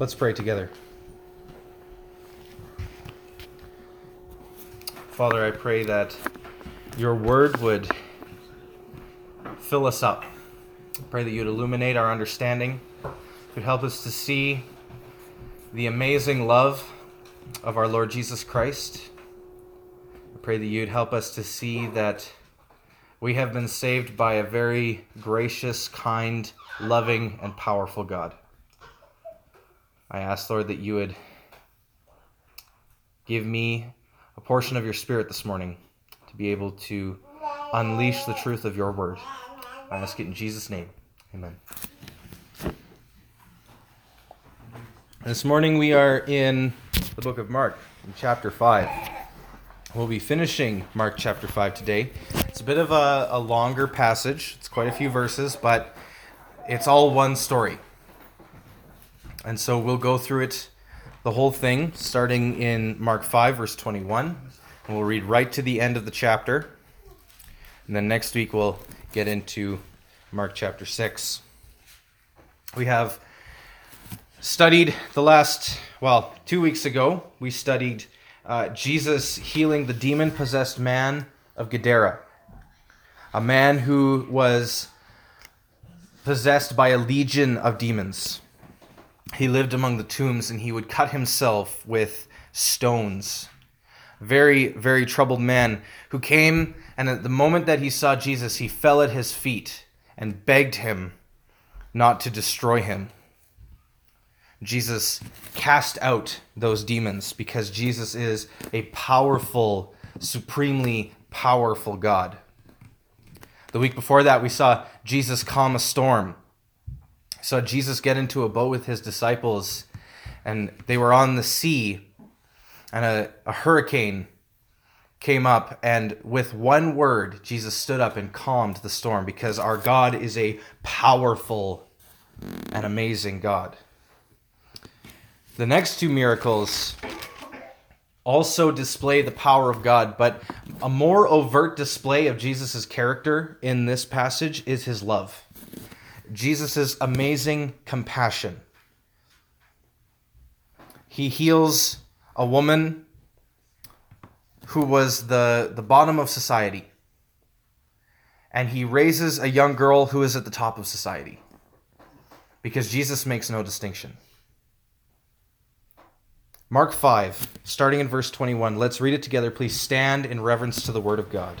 Let's pray together. Father, I pray that your word would fill us up. I pray that you'd illuminate our understanding, you'd help us to see the amazing love of our Lord Jesus Christ. I pray that you'd help us to see that we have been saved by a very gracious, kind, loving, and powerful God. I ask, Lord, that you would give me a portion of your Spirit this morning to be able to unleash the truth of your word. I ask it in Jesus' name. Amen. This morning we are in the book of Mark, in chapter 5. We'll be finishing Mark chapter 5 today. It's a bit of a, a longer passage, it's quite a few verses, but it's all one story. And so we'll go through it, the whole thing, starting in Mark 5, verse 21. And we'll read right to the end of the chapter. And then next week we'll get into Mark chapter 6. We have studied the last, well, two weeks ago, we studied uh, Jesus healing the demon possessed man of Gadara, a man who was possessed by a legion of demons. He lived among the tombs and he would cut himself with stones. Very, very troubled man who came, and at the moment that he saw Jesus, he fell at his feet and begged him not to destroy him. Jesus cast out those demons because Jesus is a powerful, supremely powerful God. The week before that, we saw Jesus calm a storm. Saw Jesus get into a boat with his disciples, and they were on the sea, and a, a hurricane came up, and with one word, Jesus stood up and calmed the storm because our God is a powerful and amazing God. The next two miracles also display the power of God, but a more overt display of Jesus' character in this passage is his love. Jesus' amazing compassion. He heals a woman who was the, the bottom of society, and he raises a young girl who is at the top of society because Jesus makes no distinction. Mark 5, starting in verse 21. Let's read it together. Please stand in reverence to the word of God.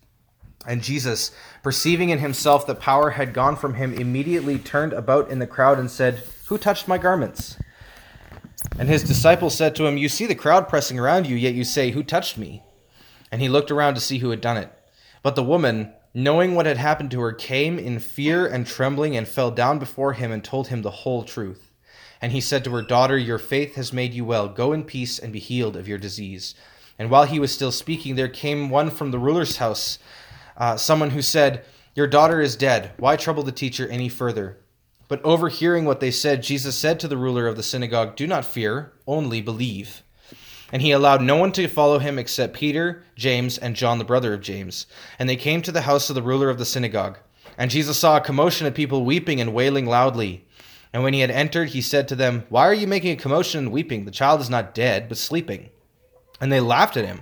And Jesus, perceiving in himself that power had gone from him, immediately turned about in the crowd and said, Who touched my garments? And his disciples said to him, You see the crowd pressing around you, yet you say, Who touched me? And he looked around to see who had done it. But the woman, knowing what had happened to her, came in fear and trembling and fell down before him and told him the whole truth. And he said to her, Daughter, your faith has made you well. Go in peace and be healed of your disease. And while he was still speaking, there came one from the ruler's house, uh, someone who said, Your daughter is dead. Why trouble the teacher any further? But overhearing what they said, Jesus said to the ruler of the synagogue, Do not fear, only believe. And he allowed no one to follow him except Peter, James, and John, the brother of James. And they came to the house of the ruler of the synagogue. And Jesus saw a commotion of people weeping and wailing loudly. And when he had entered, he said to them, Why are you making a commotion and weeping? The child is not dead, but sleeping. And they laughed at him.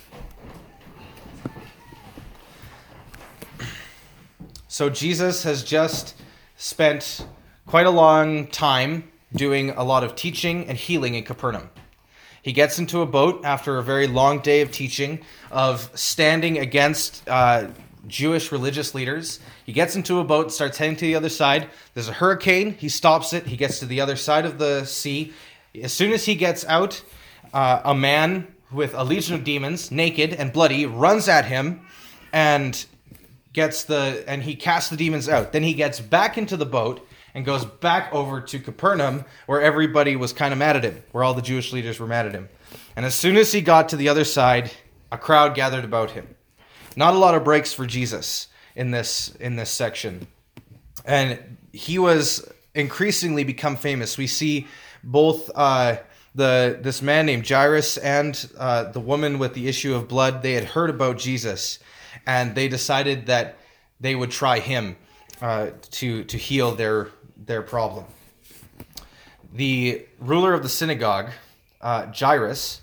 So Jesus has just spent quite a long time doing a lot of teaching and healing in Capernaum. He gets into a boat after a very long day of teaching, of standing against uh, Jewish religious leaders. He gets into a boat, starts heading to the other side. There's a hurricane. He stops it. He gets to the other side of the sea. As soon as he gets out, uh, a man with a legion of demons, naked and bloody, runs at him and gets the and he casts the demons out. Then he gets back into the boat and goes back over to Capernaum, where everybody was kind of mad at him, where all the Jewish leaders were mad at him. And as soon as he got to the other side, a crowd gathered about him. Not a lot of breaks for Jesus in this in this section. And he was increasingly become famous. We see both uh, the this man named Jairus and uh, the woman with the issue of blood. They had heard about Jesus, and they decided that they would try him uh, to to heal their their problem. The ruler of the synagogue, uh, Jairus,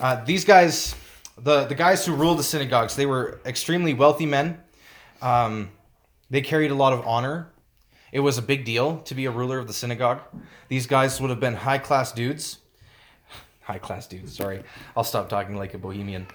uh, these guys, the, the guys who ruled the synagogues, they were extremely wealthy men. Um, they carried a lot of honor. It was a big deal to be a ruler of the synagogue. These guys would have been high class dudes. High class dudes, sorry. I'll stop talking like a bohemian.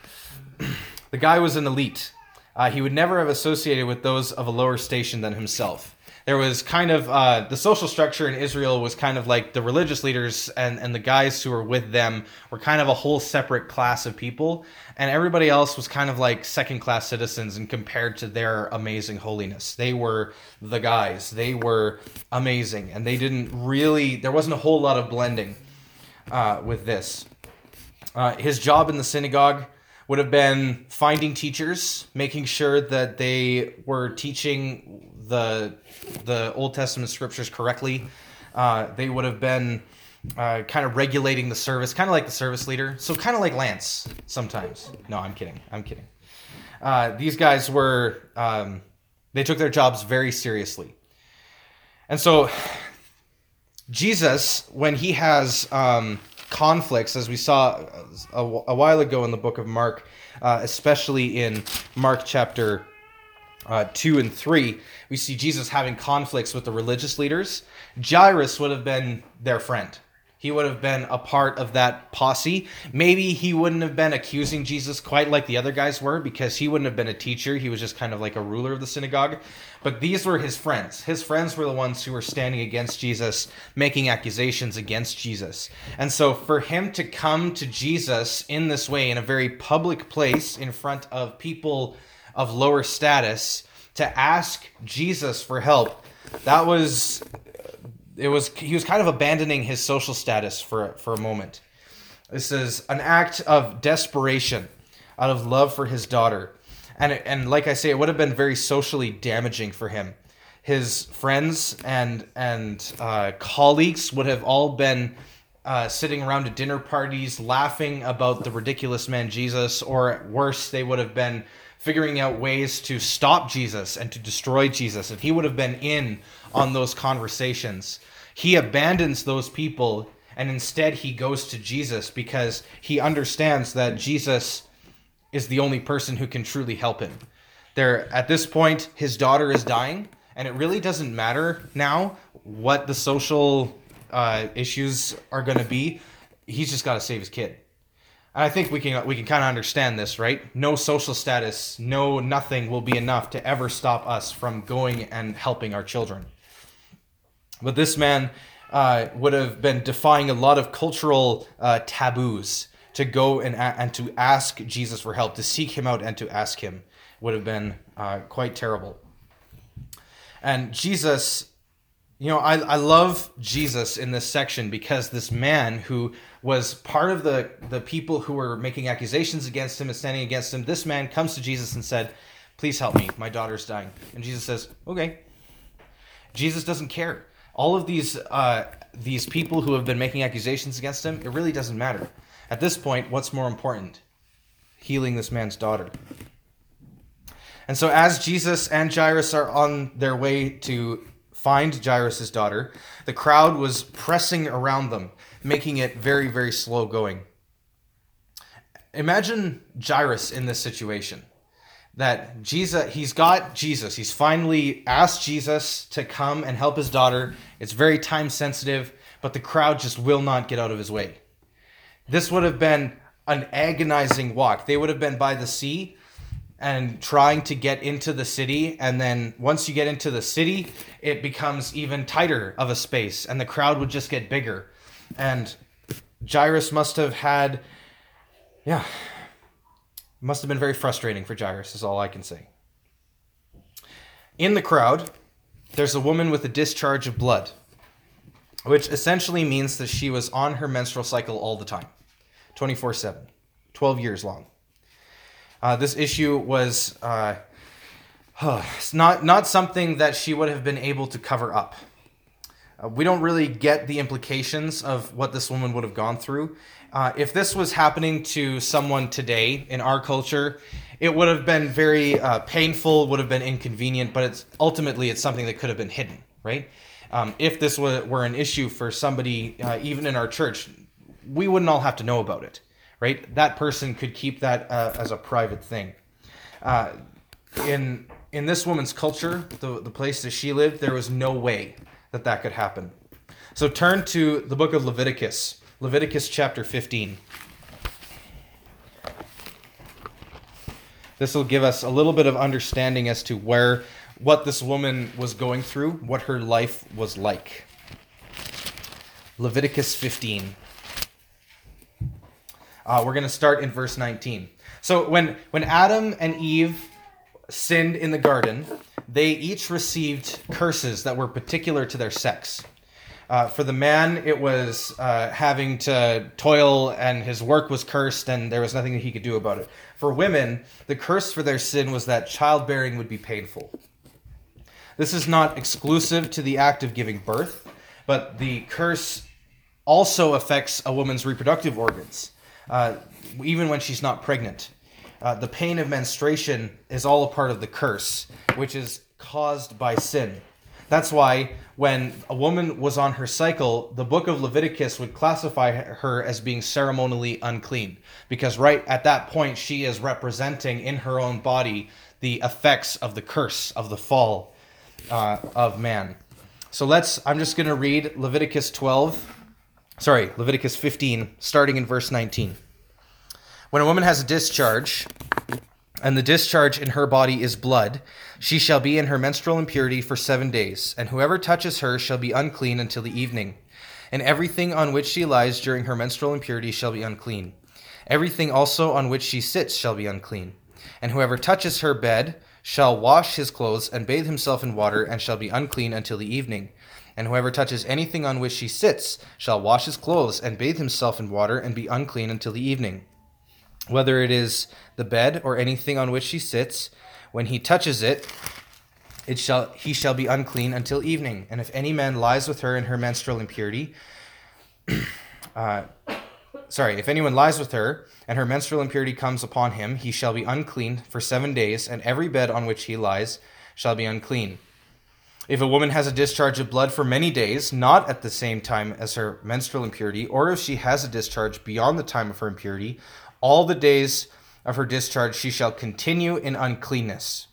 the guy was an elite. Uh, he would never have associated with those of a lower station than himself there was kind of uh, the social structure in Israel was kind of like the religious leaders and, and the guys who were with them were kind of a whole separate class of people, and everybody else was kind of like second class citizens and compared to their amazing holiness. They were the guys, they were amazing, and they didn't really, there wasn't a whole lot of blending uh, with this. Uh, his job in the synagogue would have been finding teachers, making sure that they were teaching the the Old Testament scriptures correctly. Uh, they would have been uh, kind of regulating the service, kind of like the service leader. So kind of like Lance sometimes. No, I'm kidding. I'm kidding. Uh, these guys were um, they took their jobs very seriously, and so Jesus, when he has um, conflicts, as we saw a, a, while ago in the book of Mark, uh, especially in Mark chapter uh, 2 and 3, we see Jesus having conflicts with the religious leaders. Jairus would have been their friend. He would have been a part of that posse. Maybe he wouldn't have been accusing Jesus quite like the other guys were because he wouldn't have been a teacher. He was just kind of like a ruler of the synagogue. But these were his friends. His friends were the ones who were standing against Jesus, making accusations against Jesus. And so for him to come to Jesus in this way, in a very public place in front of people of lower status to ask Jesus for help. That was it was he was kind of abandoning his social status for for a moment. This is an act of desperation out of love for his daughter. And and like I say it would have been very socially damaging for him. His friends and and uh, colleagues would have all been uh, sitting around at dinner parties laughing about the ridiculous man Jesus, or worse, they would have been figuring out ways to stop Jesus and to destroy Jesus. If he would have been in on those conversations, he abandons those people and instead he goes to Jesus because he understands that Jesus is the only person who can truly help him. There at this point his daughter is dying and it really doesn't matter now what the social uh, issues are going to be. He's just got to save his kid. And I think we can we can kind of understand this, right? No social status, no nothing will be enough to ever stop us from going and helping our children. But this man uh, would have been defying a lot of cultural uh, taboos to go and and to ask Jesus for help, to seek him out and to ask him would have been uh, quite terrible. And Jesus you know, I, I love Jesus in this section because this man who was part of the, the people who were making accusations against him and standing against him, this man comes to Jesus and said, Please help me. My daughter's dying. And Jesus says, Okay. Jesus doesn't care. All of these uh, these people who have been making accusations against him, it really doesn't matter. At this point, what's more important? healing this man's daughter. And so, as Jesus and Jairus are on their way to find Jairus' daughter, the crowd was pressing around them, making it very, very slow going. Imagine Jairus in this situation. That Jesus, he's got Jesus. He's finally asked Jesus to come and help his daughter. It's very time sensitive, but the crowd just will not get out of his way. This would have been an agonizing walk. They would have been by the sea and trying to get into the city. And then once you get into the city, it becomes even tighter of a space, and the crowd would just get bigger. And Jairus must have had yeah, must have been very frustrating for Jairus, is all I can say. In the crowd, there's a woman with a discharge of blood, which essentially means that she was on her menstrual cycle all the time 24 7, 12 years long. Uh, this issue was uh, not, not something that she would have been able to cover up. Uh, we don't really get the implications of what this woman would have gone through. Uh, if this was happening to someone today in our culture, it would have been very uh, painful, would have been inconvenient, but it's ultimately it's something that could have been hidden, right? Um, if this were, were an issue for somebody, uh, even in our church, we wouldn't all have to know about it, right? That person could keep that uh, as a private thing. In in this woman's culture, the the place that she lived, there was no way that that could happen. So turn to the book of Leviticus. Leviticus chapter 15. This will give us a little bit of understanding as to where what this woman was going through, what her life was like. Leviticus 15. Uh, we're going to start in verse 19. So when when Adam and Eve sinned in the garden, they each received curses that were particular to their sex. Uh, for the man, it was uh, having to toil, and his work was cursed, and there was nothing that he could do about it. For women, the curse for their sin was that childbearing would be painful. This is not exclusive to the act of giving birth, but the curse also affects a woman's reproductive organs, uh, even when she's not pregnant. Uh, the pain of menstruation is all a part of the curse, which is caused by sin. That's why when a woman was on her cycle, the book of Leviticus would classify her as being ceremonially unclean. Because right at that point, she is representing in her own body the effects of the curse of the fall uh, of man. So let's, I'm just going to read Leviticus 12, sorry, Leviticus 15, starting in verse 19. When a woman has a discharge, and the discharge in her body is blood, she shall be in her menstrual impurity for seven days, and whoever touches her shall be unclean until the evening. And everything on which she lies during her menstrual impurity shall be unclean. Everything also on which she sits shall be unclean. And whoever touches her bed shall wash his clothes and bathe himself in water, and shall be unclean until the evening. And whoever touches anything on which she sits shall wash his clothes and bathe himself in water, and be unclean until the evening whether it is the bed or anything on which she sits, when he touches it, it shall he shall be unclean until evening. And if any man lies with her in her menstrual impurity, uh, sorry, if anyone lies with her and her menstrual impurity comes upon him, he shall be unclean for seven days, and every bed on which he lies shall be unclean. If a woman has a discharge of blood for many days, not at the same time as her menstrual impurity, or if she has a discharge beyond the time of her impurity, all the days of her discharge she shall continue in uncleanness.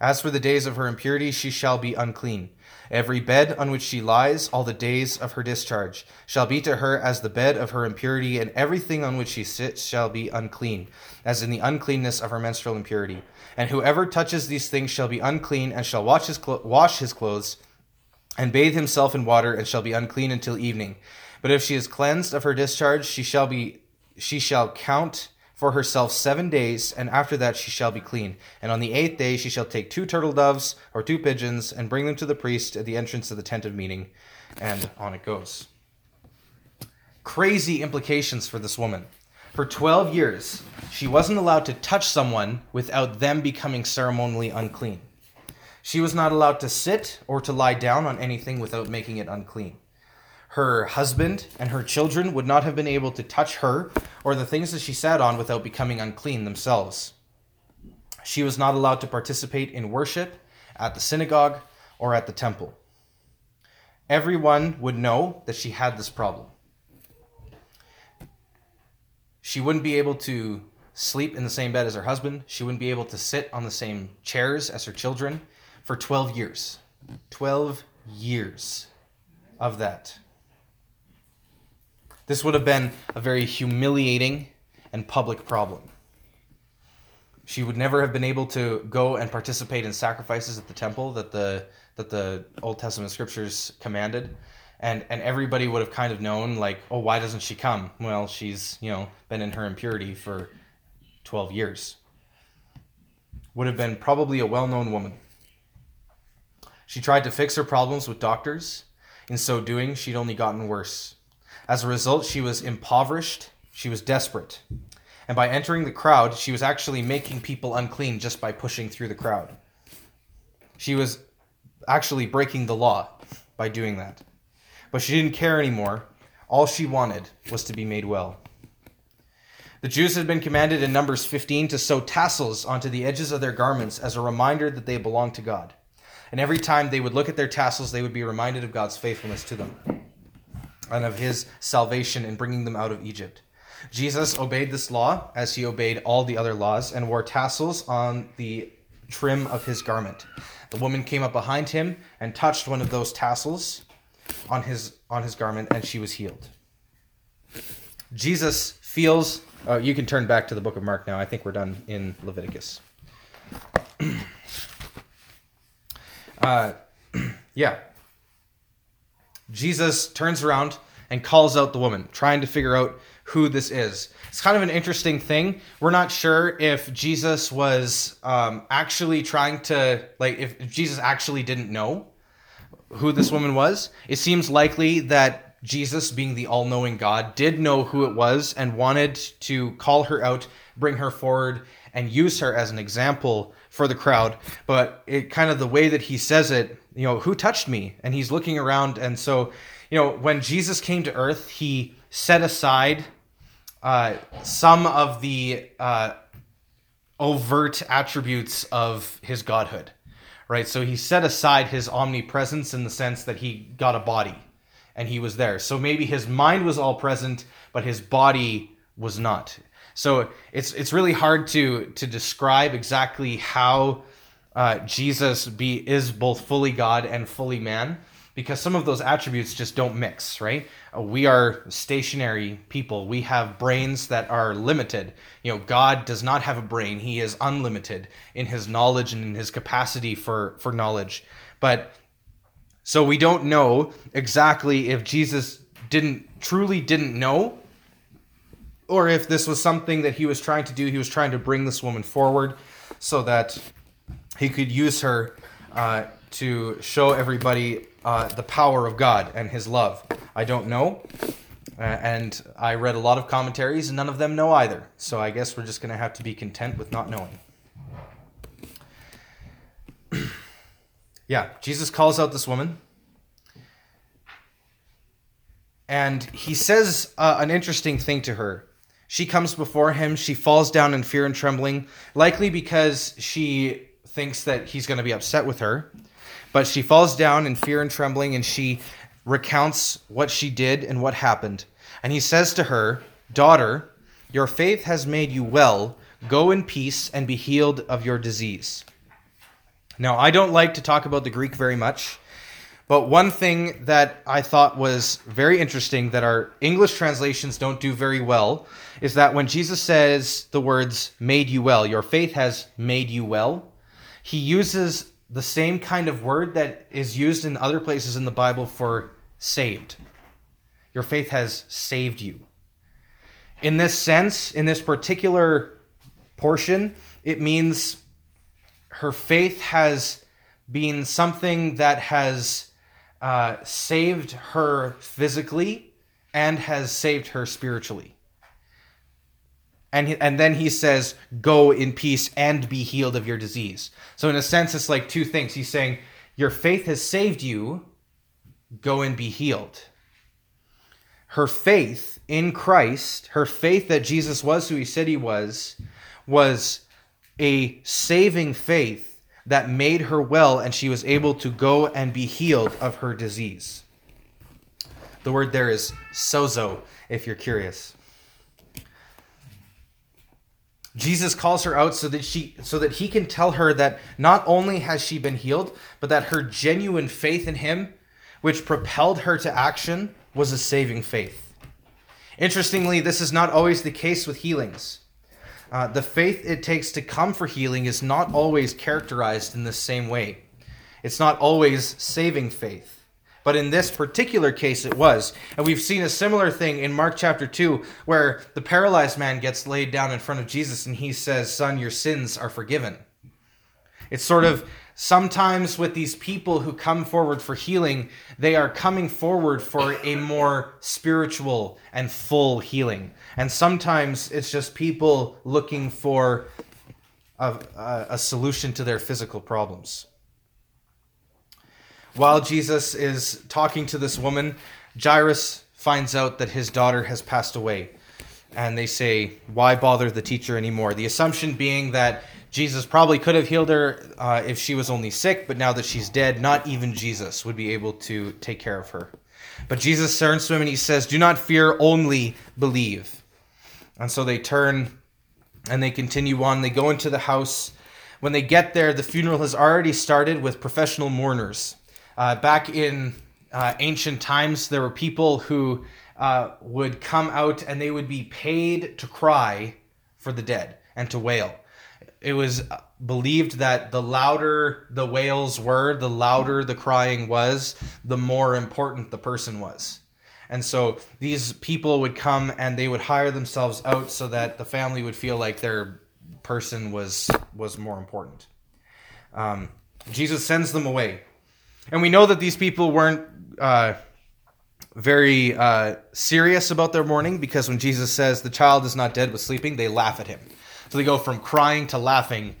As for the days of her impurity, she shall be unclean. Every bed on which she lies, all the days of her discharge, shall be to her as the bed of her impurity, and everything on which she sits shall be unclean, as in the uncleanness of her menstrual impurity. And whoever touches these things shall be unclean, and shall wash his, clo- wash his clothes, and bathe himself in water, and shall be unclean until evening. But if she is cleansed of her discharge, she shall be she shall count for herself seven days, and after that she shall be clean. And on the eighth day she shall take two turtle doves or two pigeons and bring them to the priest at the entrance of the tent of meeting. And on it goes. Crazy implications for this woman. For 12 years, she wasn't allowed to touch someone without them becoming ceremonially unclean. She was not allowed to sit or to lie down on anything without making it unclean. Her husband and her children would not have been able to touch her or the things that she sat on without becoming unclean themselves. She was not allowed to participate in worship at the synagogue or at the temple. Everyone would know that she had this problem. She wouldn't be able to sleep in the same bed as her husband. She wouldn't be able to sit on the same chairs as her children for 12 years. 12 years of that. This would have been a very humiliating and public problem. She would never have been able to go and participate in sacrifices at the temple that the that the Old Testament scriptures commanded. And and everybody would have kind of known like, oh, why doesn't she come? Well, she's, you know, been in her impurity for 12 years. Would have been probably a well-known woman. She tried to fix her problems with doctors. In so doing, she'd only gotten worse. As a result, she was impoverished, she was desperate. And by entering the crowd, she was actually making people unclean just by pushing through the crowd. She was actually breaking the law by doing that. But she didn't care anymore. All she wanted was to be made well. The Jews had been commanded in Numbers 15 to sew tassels onto the edges of their garments as a reminder that they belonged to God. And every time they would look at their tassels, they would be reminded of God's faithfulness to them and of his salvation in bringing them out of Egypt. Jesus obeyed this law as he obeyed all the other laws and wore tassels on the trim of his garment. The woman came up behind him and touched one of those tassels on his on his garment and she was healed. Jesus feels uh, you can turn back to the book of Mark now. I think we're done in Leviticus. uh, yeah. Jesus turns around and calls out the woman, trying to figure out who this is. It's kind of an interesting thing. We're not sure if Jesus was um, actually trying to, like, if, Jesus actually didn't know who this woman was. It seems likely that Jesus, being the all knowing God, did know who it was and wanted to call her out, bring her forward, and use her as an example for the crowd. But it kind of the way that he says it, you know, who touched me? And he's looking around. And so, you know, when Jesus came to earth, he set aside uh, some of the uh, overt attributes of his godhood, right? So he set aside his omnipresence in the sense that he got a body and he was there. So maybe his mind was all present, but his body was not. So it's it's really hard to to describe exactly how uh, Jesus be is both fully God and fully man because some of those attributes just don't mix, right? Uh, we are stationary people. We have brains that are limited. You know, God does not have a brain. He is unlimited in his knowledge and in his capacity for for knowledge. But so we don't know exactly if Jesus didn't truly didn't know or if this was something that he was trying to do. He was trying to bring this woman forward so that he could use her uh, to show everybody uh, the power of God and his love. I don't know. Uh, and I read a lot of commentaries, and none of them know either. So I guess we're just going to have to be content with not knowing. yeah, Jesus calls out this woman. And he says uh, an interesting thing to her. She comes before him. She falls down in fear and trembling, likely because she thinks that he's going to be upset with her. But she falls down in fear and trembling and she recounts what she did and what happened. And he says to her, Daughter, your faith has made you well. Go in peace and be healed of your disease. Now, I don't like to talk about the Greek very much but one thing that I thought was very interesting that our English translations don't do very well is that when Jesus says the words made you well, your faith has made you well, he uses the same kind of word that is used in other places in the Bible for saved. Your faith has saved you. In this sense, in this particular portion, it means her faith has been something that has uh, saved her physically and has saved her spiritually. And, he, and then he says, Go in peace and be healed of your disease. So, in a sense, it's like two things. He's saying, Your faith has saved you, go and be healed. her faith in Christ, her faith that Jesus was who he said he was, was a saving faith that made her well and she was able to go and be healed of her disease. The word there is sozo, if you're curious. Jesus calls her out so that she so that he can tell her that not only has she been healed, but that her genuine faith in him, which propelled her to action, was a saving faith. Interestingly, this is not always the case with healings. Uh, the faith it takes to come for healing is not always characterized in the same way. It's not always saving faith. But in this particular case, it was. And we've seen a similar thing in Mark chapter 2, where the paralyzed man gets laid down in front of Jesus and he says, Son, your sins are forgiven. It's sort of sometimes with these people who come forward for healing, they are coming forward for a more spiritual and full healing. And sometimes it's just people looking for a, a, a solution to their physical problems. While Jesus is talking to this woman, Jairus finds out that his daughter has passed away. And they say, Why bother the teacher anymore? The assumption being that Jesus probably could have healed her uh, if she was only sick, but now that she's dead, not even Jesus would be able to take care of her. But Jesus turns to him and he says, Do not fear, only believe. And so they turn and they continue on. They go into the house. When they get there, the funeral has already started with professional mourners. Uh, back in uh, ancient times, there were people who uh, would come out and they would be paid to cry for the dead and to wail. It was believed that the louder the wails were, the louder the crying was, the more important the person was. And so these people would come and they would hire themselves out so that the family would feel like their person was was more important. Um, Jesus sends them away and we know that these people weren't uh, very uh, serious about their mourning because when Jesus says the child is not dead but sleeping, they laugh at him. So they go from crying to laughing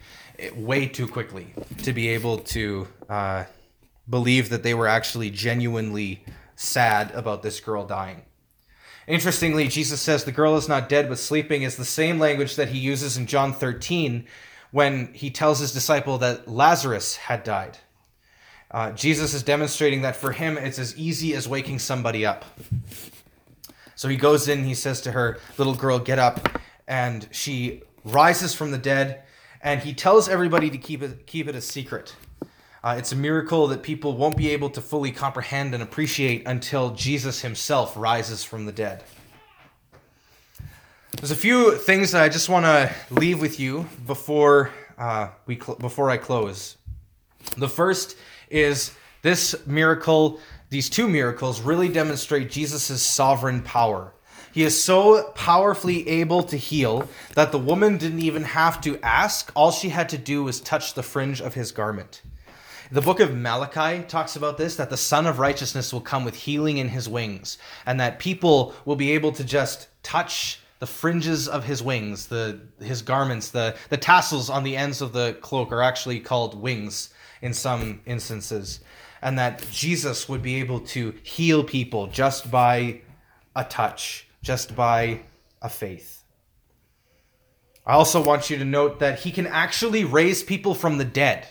way too quickly to be able to uh, believe that they were actually genuinely sad about this girl dying. Interestingly, Jesus says the girl is not dead but sleeping is the same language that he uses in John 13 when he tells his disciple that Lazarus had died. Uh, Jesus is demonstrating that for him, it's as easy as waking somebody up. So he goes in, he says to her, Little girl, get up. And she rises from the dead, and he tells everybody to keep it, keep it a secret. Uh, it's a miracle that people won't be able to fully comprehend and appreciate until Jesus himself rises from the dead. There's a few things that I just want to leave with you before uh, we cl- before I close. The first is this miracle, these two miracles really demonstrate Jesus' sovereign power. He is so powerfully able to heal that the woman didn't even have to ask. All she had to do was touch the fringe of his garment. The book of Malachi talks about this that the Son of Righteousness will come with healing in his wings, and that people will be able to just touch the fringes of his wings, the his garments, the, the tassels on the ends of the cloak are actually called wings in some instances, and that Jesus would be able to heal people just by a touch, just by a faith. I also want you to note that he can actually raise people from the dead,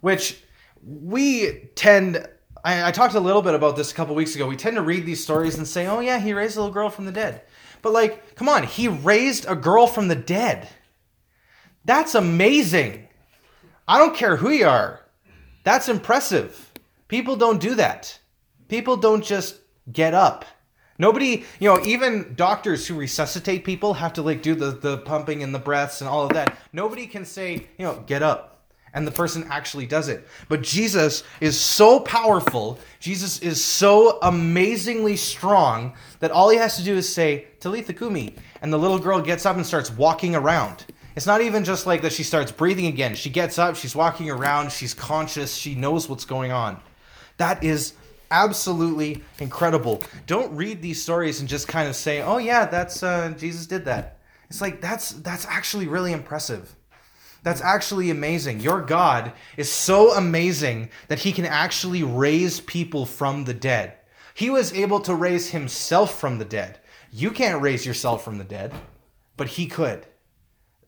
which we tend. I, I talked a little bit about this a couple weeks ago. We tend to read these stories and say, oh, yeah, he raised a little girl from the dead. But, like, come on, he raised a girl from the dead. That's amazing. I don't care who you are. That's impressive. People don't do that. People don't just get up. Nobody, you know, even doctors who resuscitate people have to like do the, the pumping and the breaths and all of that. Nobody can say, you know, get up. And the person actually does it. But Jesus is so powerful, Jesus is so amazingly strong that all he has to do is say, Talitha Kumi. And the little girl gets up and starts walking around. It's not even just like that she starts breathing again. She gets up, she's walking around, she's conscious, she knows what's going on. That is absolutely incredible. Don't read these stories and just kind of say, "Oh yeah, that's uh, Jesus did that." It's like that's that's actually really impressive. That's actually amazing. Your God is so amazing that he can actually raise people from the dead. He was able to raise himself from the dead. You can't raise yourself from the dead, but he could.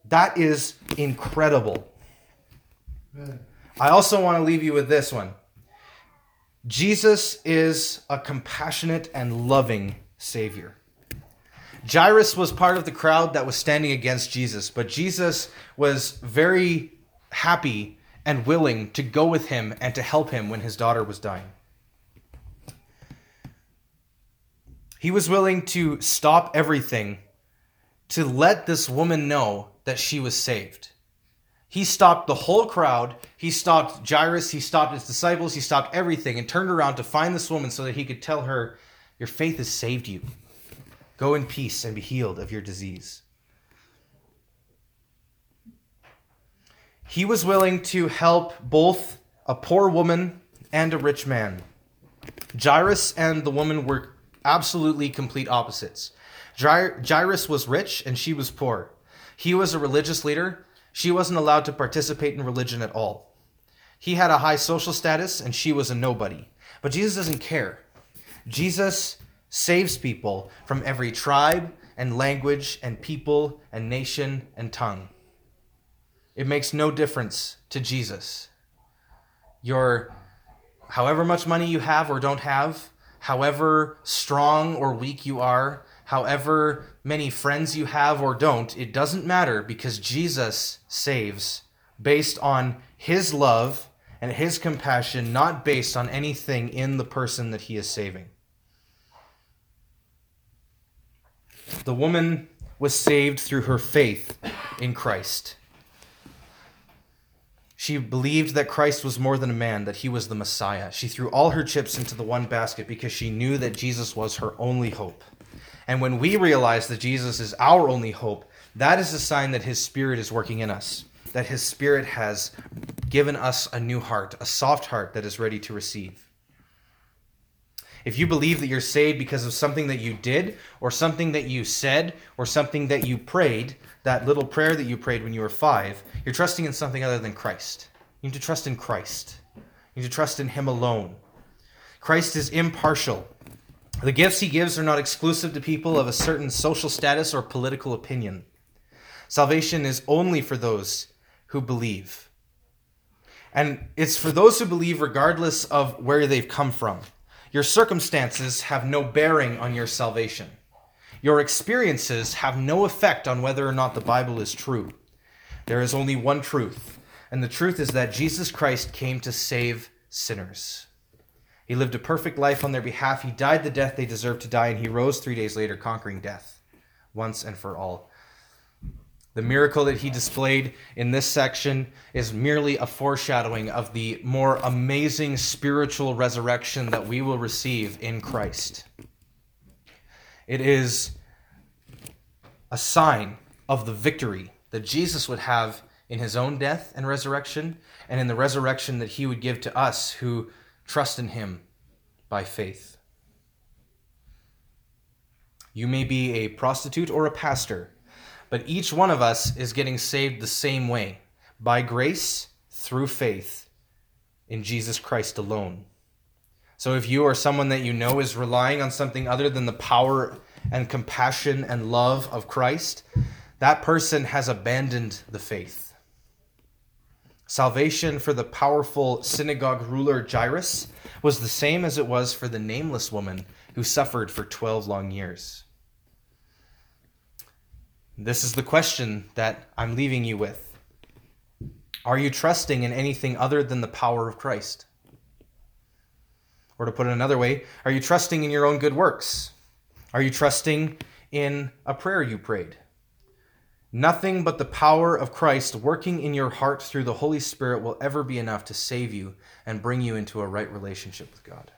That is incredible. I also want to leave you with this one. Jesus is a compassionate and loving Savior. Jairus was part of the crowd that was standing against Jesus, but Jesus was very happy and willing to go with him and to help him when his daughter was dying. He was willing to stop everything to let this woman know that she was saved. He stopped the whole crowd. He stopped Jairus. He stopped his disciples. He stopped everything and turned around to find this woman so that he could tell her, Your faith has saved you. Go in peace and be healed of your disease. He was willing to help both a poor woman and a rich man. Jairus and the woman were absolutely complete opposites. Jairus was rich and she was poor. He was a religious leader. She wasn't allowed to participate in religion at all. He had a high social status and she was a nobody. But Jesus doesn't care. Jesus saves people from every tribe and language and people and nation and tongue. It makes no difference to Jesus. Your however much money you have or don't have, however strong or weak you are, however many friends you have or don't, it doesn't matter because Jesus saves based on his love and his compassion, not based on anything in the person that he is saving. The woman was saved through her faith in Christ. She believed that Christ was more than a man, that he was the Messiah. She threw all her chips into the one basket because she knew that Jesus was her only hope. And when we realize that Jesus is our only hope, that is a sign that his spirit is working in us, that his spirit has given us a new heart, a soft heart that is ready to receive. If you believe that you're saved because of something that you did, or something that you said, or something that you prayed, that little prayer that you prayed when you were five, you're trusting in something other than Christ. You need to trust in Christ. You need to trust in Him alone. Christ is impartial. The gifts He gives are not exclusive to people of a certain social status or political opinion. Salvation is only for those who believe. And it's for those who believe regardless of where they've come from. Your circumstances have no bearing on your salvation. Your experiences have no effect on whether or not the Bible is true. There is only one truth, and the truth is that Jesus Christ came to save sinners. He lived a perfect life on their behalf. He died the death they deserved to die, and he rose three days later, conquering death once and for all. The miracle that he displayed in this section is merely a foreshadowing of the more amazing spiritual resurrection that we will receive in Christ. It is a sign of the victory that Jesus would have in his own death and resurrection, and in the resurrection that he would give to us who trust in him by faith. You may be a prostitute or a pastor but each one of us is getting saved the same way by grace through faith in Jesus Christ alone. So if you or someone that you know is relying on something other than the power and compassion and love of Christ, that person has abandoned the faith. Salvation for the powerful synagogue ruler Jairus was the same as it was for the nameless woman who suffered for 12 long years. This is the question that I'm leaving you with. Are you trusting in anything other than the power of Christ? Or to put it another way, are you trusting in your own good works? Are you trusting in a prayer you prayed? Nothing but the power of Christ working in your heart through the Holy Spirit will ever be enough to save you and bring you into a right relationship with God.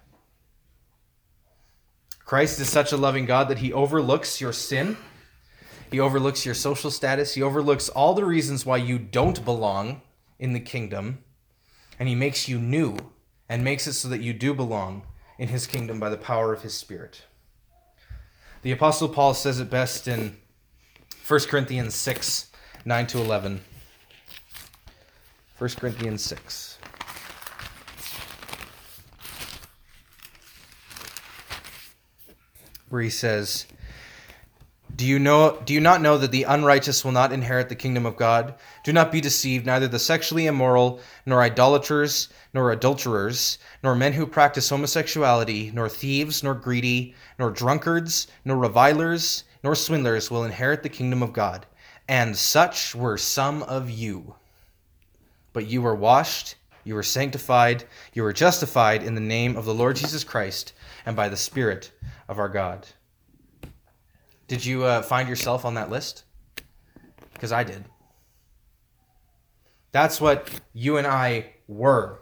Christ is such a loving God that he overlooks your sin he overlooks your social status. He overlooks all the reasons why you don't belong in the kingdom. And he makes you new and makes it so that you do belong in his kingdom by the power of his spirit. The Apostle Paul says it best in 1 Corinthians 6 9 to 11. 1 Corinthians 6. where he says, do you know do you not know that the unrighteous will not inherit the kingdom of God? Do not be deceived, neither the sexually immoral, nor idolaters, nor adulterers, nor men who practice homosexuality, nor thieves, nor greedy, nor drunkards, nor revilers, nor swindlers will inherit the kingdom of God. And such were some of you. But you were washed, you were sanctified, you were justified in the name of the Lord Jesus Christ and by the Spirit of our God. Did you uh, find yourself on that list? Because I did. That's what you and I were.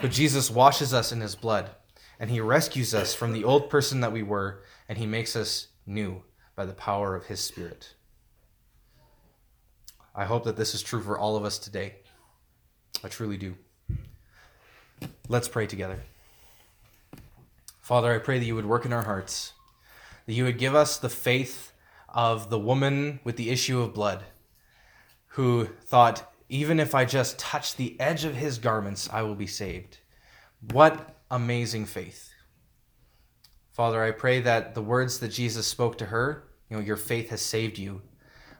But Jesus washes us in his blood, and he rescues us from the old person that we were, and he makes us new by the power of his Spirit. I hope that this is true for all of us today. I truly do. Let's pray together. Father, I pray that you would work in our hearts that you would give us the faith of the woman with the issue of blood who thought, even if I just touch the edge of his garments, I will be saved. What amazing faith. Father, I pray that the words that Jesus spoke to her, you know, your faith has saved you.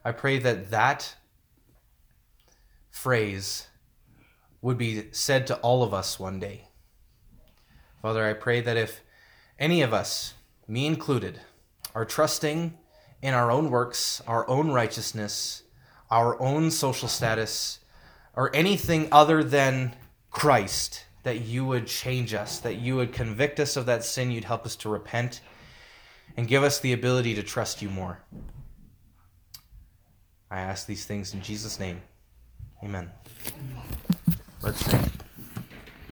I pray that that phrase would be said to all of us one day. Father, I pray that if any of us, me included, are trusting in our own works, our own righteousness, our own social status, or anything other than Christ, that you would change us, that you would convict us of that sin, you'd help us to repent, and give us the ability to trust you more. I ask these things in Jesus' name. Amen. Let's sing.